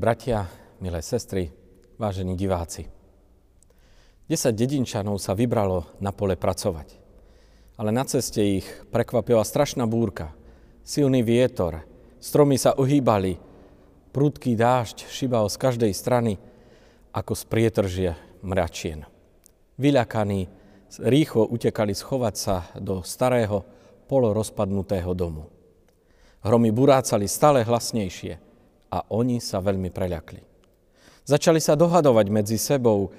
Bratia, milé sestry, vážení diváci. 10 dedinčanov sa vybralo na pole pracovať. Ale na ceste ich prekvapila strašná búrka, silný vietor, stromy sa ohýbali, prudký dážď šibal z každej strany ako z prietržie mračien. Vyľakaní rýchlo utekali schovať sa do starého polorozpadnutého domu. Hromy burácali stále hlasnejšie – a oni sa veľmi preľakli. Začali sa dohadovať medzi sebou,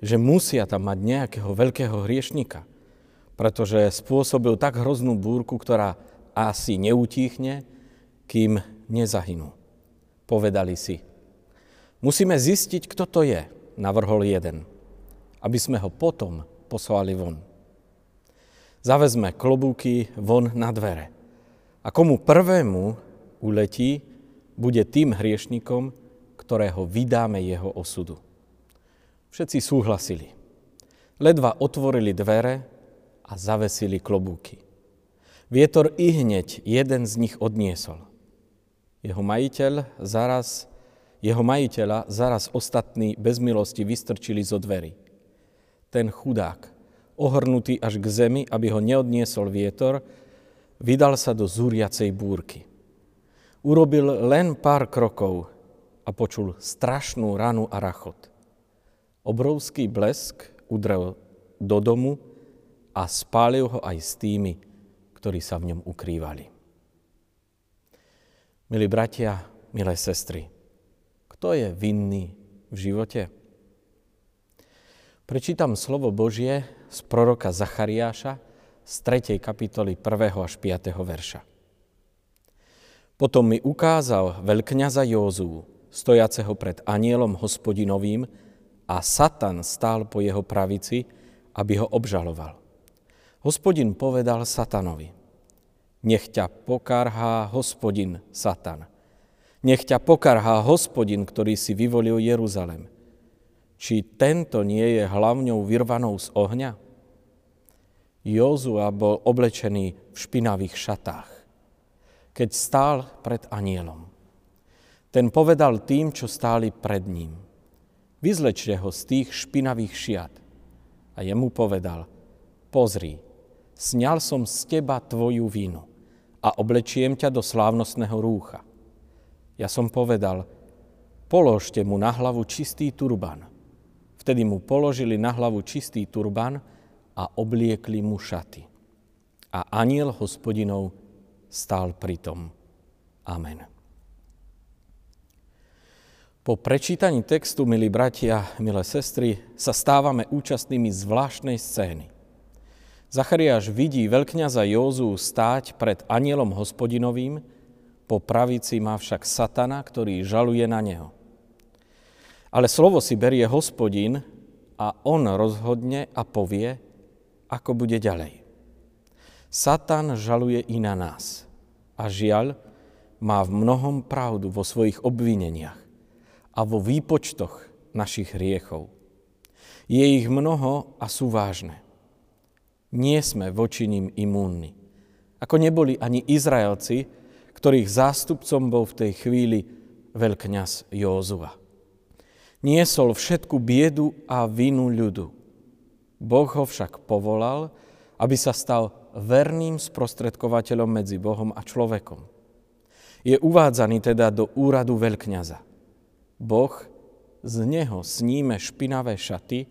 že musia tam mať nejakého veľkého hriešnika, pretože spôsobil tak hroznú búrku, ktorá asi neutíchne, kým nezahynú. Povedali si, musíme zistiť, kto to je, navrhol jeden, aby sme ho potom poslali von. Zavezme klobúky von na dvere. A komu prvému uletí, bude tým hriešnikom, ktorého vydáme jeho osudu. Všetci súhlasili. Ledva otvorili dvere a zavesili klobúky. Vietor i hneď jeden z nich odniesol. Jeho majiteľ zaraz, jeho majiteľa zaraz ostatní bez milosti vystrčili zo dverí. Ten chudák, ohrnutý až k zemi, aby ho neodniesol vietor, vydal sa do zúriacej búrky. Urobil len pár krokov a počul strašnú ranu a rachot. Obrovský blesk udrel do domu a spálil ho aj s tými, ktorí sa v ňom ukrývali. Milí bratia, milé sestry, kto je vinný v živote? Prečítam slovo Božie z proroka Zachariáša z 3. kapitoly 1. až 5. verša. Potom mi ukázal veľkňaza Józú, stojaceho pred anielom hospodinovým a Satan stál po jeho pravici, aby ho obžaloval. Hospodin povedal Satanovi, nech ťa pokarhá hospodin Satan. Nech ťa pokarhá hospodin, ktorý si vyvolil Jeruzalem. Či tento nie je hlavňou vyrvanou z ohňa? Jozua bol oblečený v špinavých šatách keď stál pred anielom. Ten povedal tým, čo stáli pred ním. Vyzlečte ho z tých špinavých šiat. A jemu povedal, pozri, sňal som z teba tvoju vínu a oblečiem ťa do slávnostného rúcha. Ja som povedal, položte mu na hlavu čistý turban. Vtedy mu položili na hlavu čistý turban a obliekli mu šaty. A aniel hospodinov stál tom. Amen. Po prečítaní textu, milí bratia, milé sestry, sa stávame účastnými zvláštnej scény. Zachariáš vidí veľkňaza Józu stáť pred anielom hospodinovým, po pravici má však satana, ktorý žaluje na neho. Ale slovo si berie hospodin a on rozhodne a povie, ako bude ďalej. Satan žaluje i na nás. A žiaľ, má v mnohom pravdu vo svojich obvineniach a vo výpočtoch našich hriechov. Je ich mnoho a sú vážne. Nie sme voči ním imúnni. Ako neboli ani Izraelci, ktorých zástupcom bol v tej chvíli veľkňaz Józua. Niesol všetku biedu a vinu ľudu. Boh ho však povolal, aby sa stal verným sprostredkovateľom medzi Bohom a človekom. Je uvádzaný teda do úradu veľkňaza. Boh z neho sníme špinavé šaty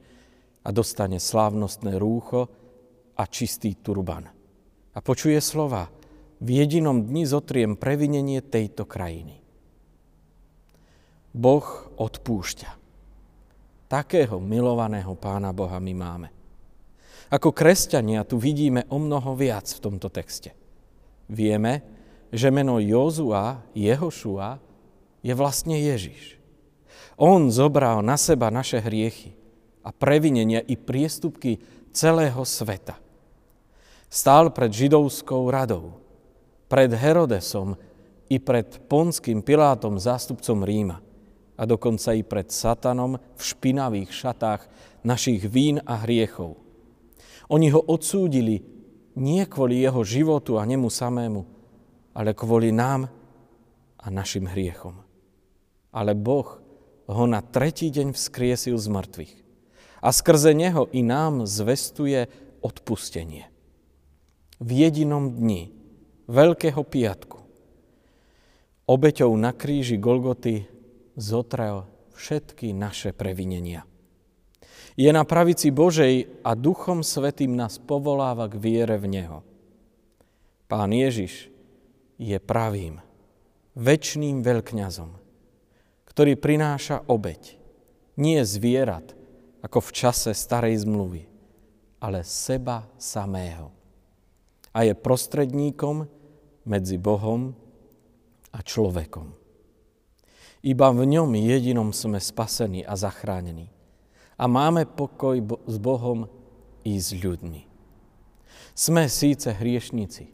a dostane slávnostné rúcho a čistý turban. A počuje slova, v jedinom dni zotriem previnenie tejto krajiny. Boh odpúšťa. Takého milovaného Pána Boha my máme. Ako kresťania tu vidíme o mnoho viac v tomto texte. Vieme, že meno Jozua, Jehošua, je vlastne Ježiš. On zobral na seba naše hriechy a previnenia i priestupky celého sveta. Stál pred židovskou radou, pred Herodesom i pred Ponským Pilátom, zástupcom Ríma a dokonca i pred Satanom v špinavých šatách našich vín a hriechov – oni ho odsúdili nie kvôli jeho životu a nemu samému, ale kvôli nám a našim hriechom. ale Boh ho na tretí deň vzkriesil z mŕtvych. A skrze neho i nám zvestuje odpustenie. V jedinom dni Veľkého piatku obeťou na kríži Golgoty zotrel všetky naše previnenia. Je na pravici Božej a Duchom Svetým nás povoláva k viere v Neho. Pán Ježiš je pravým, väčšným veľkňazom, ktorý prináša obeď. Nie zvierat, ako v čase starej zmluvy, ale seba samého. A je prostredníkom medzi Bohom a človekom. Iba v ňom jedinom sme spasení a zachránení. A máme pokoj s Bohom i s ľuďmi. Sme síce hriešnici,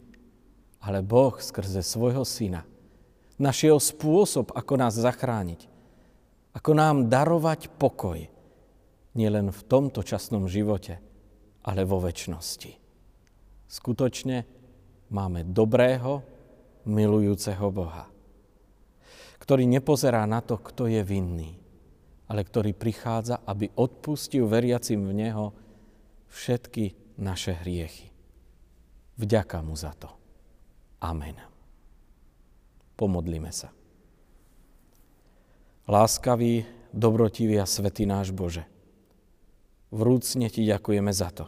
ale Boh skrze svojho syna našiel spôsob, ako nás zachrániť ako nám darovať pokoj, nielen v tomto časnom živote, ale vo väčšnosti. Skutočne máme dobrého, milujúceho Boha, ktorý nepozerá na to, kto je vinný, ale ktorý prichádza, aby odpustil veriacim v Neho všetky naše hriechy. Vďaka mu za to. Amen. Pomodlíme sa. Láskavý, dobrotivý a svetý náš Bože, vrúcne Ti ďakujeme za to,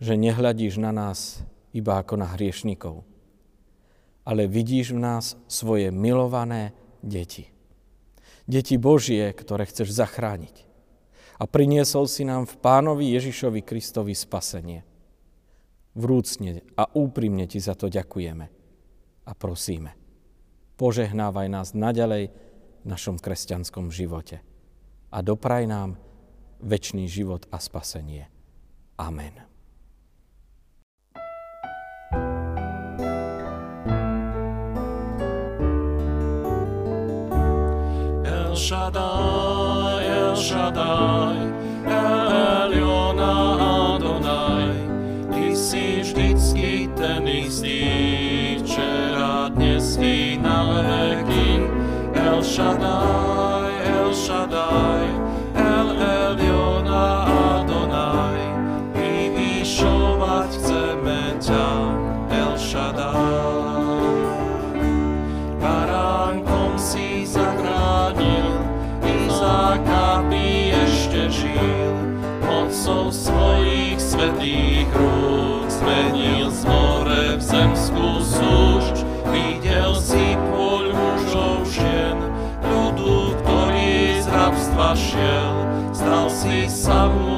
že nehľadíš na nás iba ako na hriešnikov, ale vidíš v nás svoje milované deti. Deti Božie, ktoré chceš zachrániť. A priniesol si nám v Pánovi Ježišovi Kristovi spasenie. Vrúcne a úprimne Ti za to ďakujeme a prosíme. Požehnávaj nás naďalej, našom kresťanskom živote. A dopraj nám väčší život a spasenie. Amen. Shaddai, El Shaddai, šiel, stal si sa mu zachráncom, predivný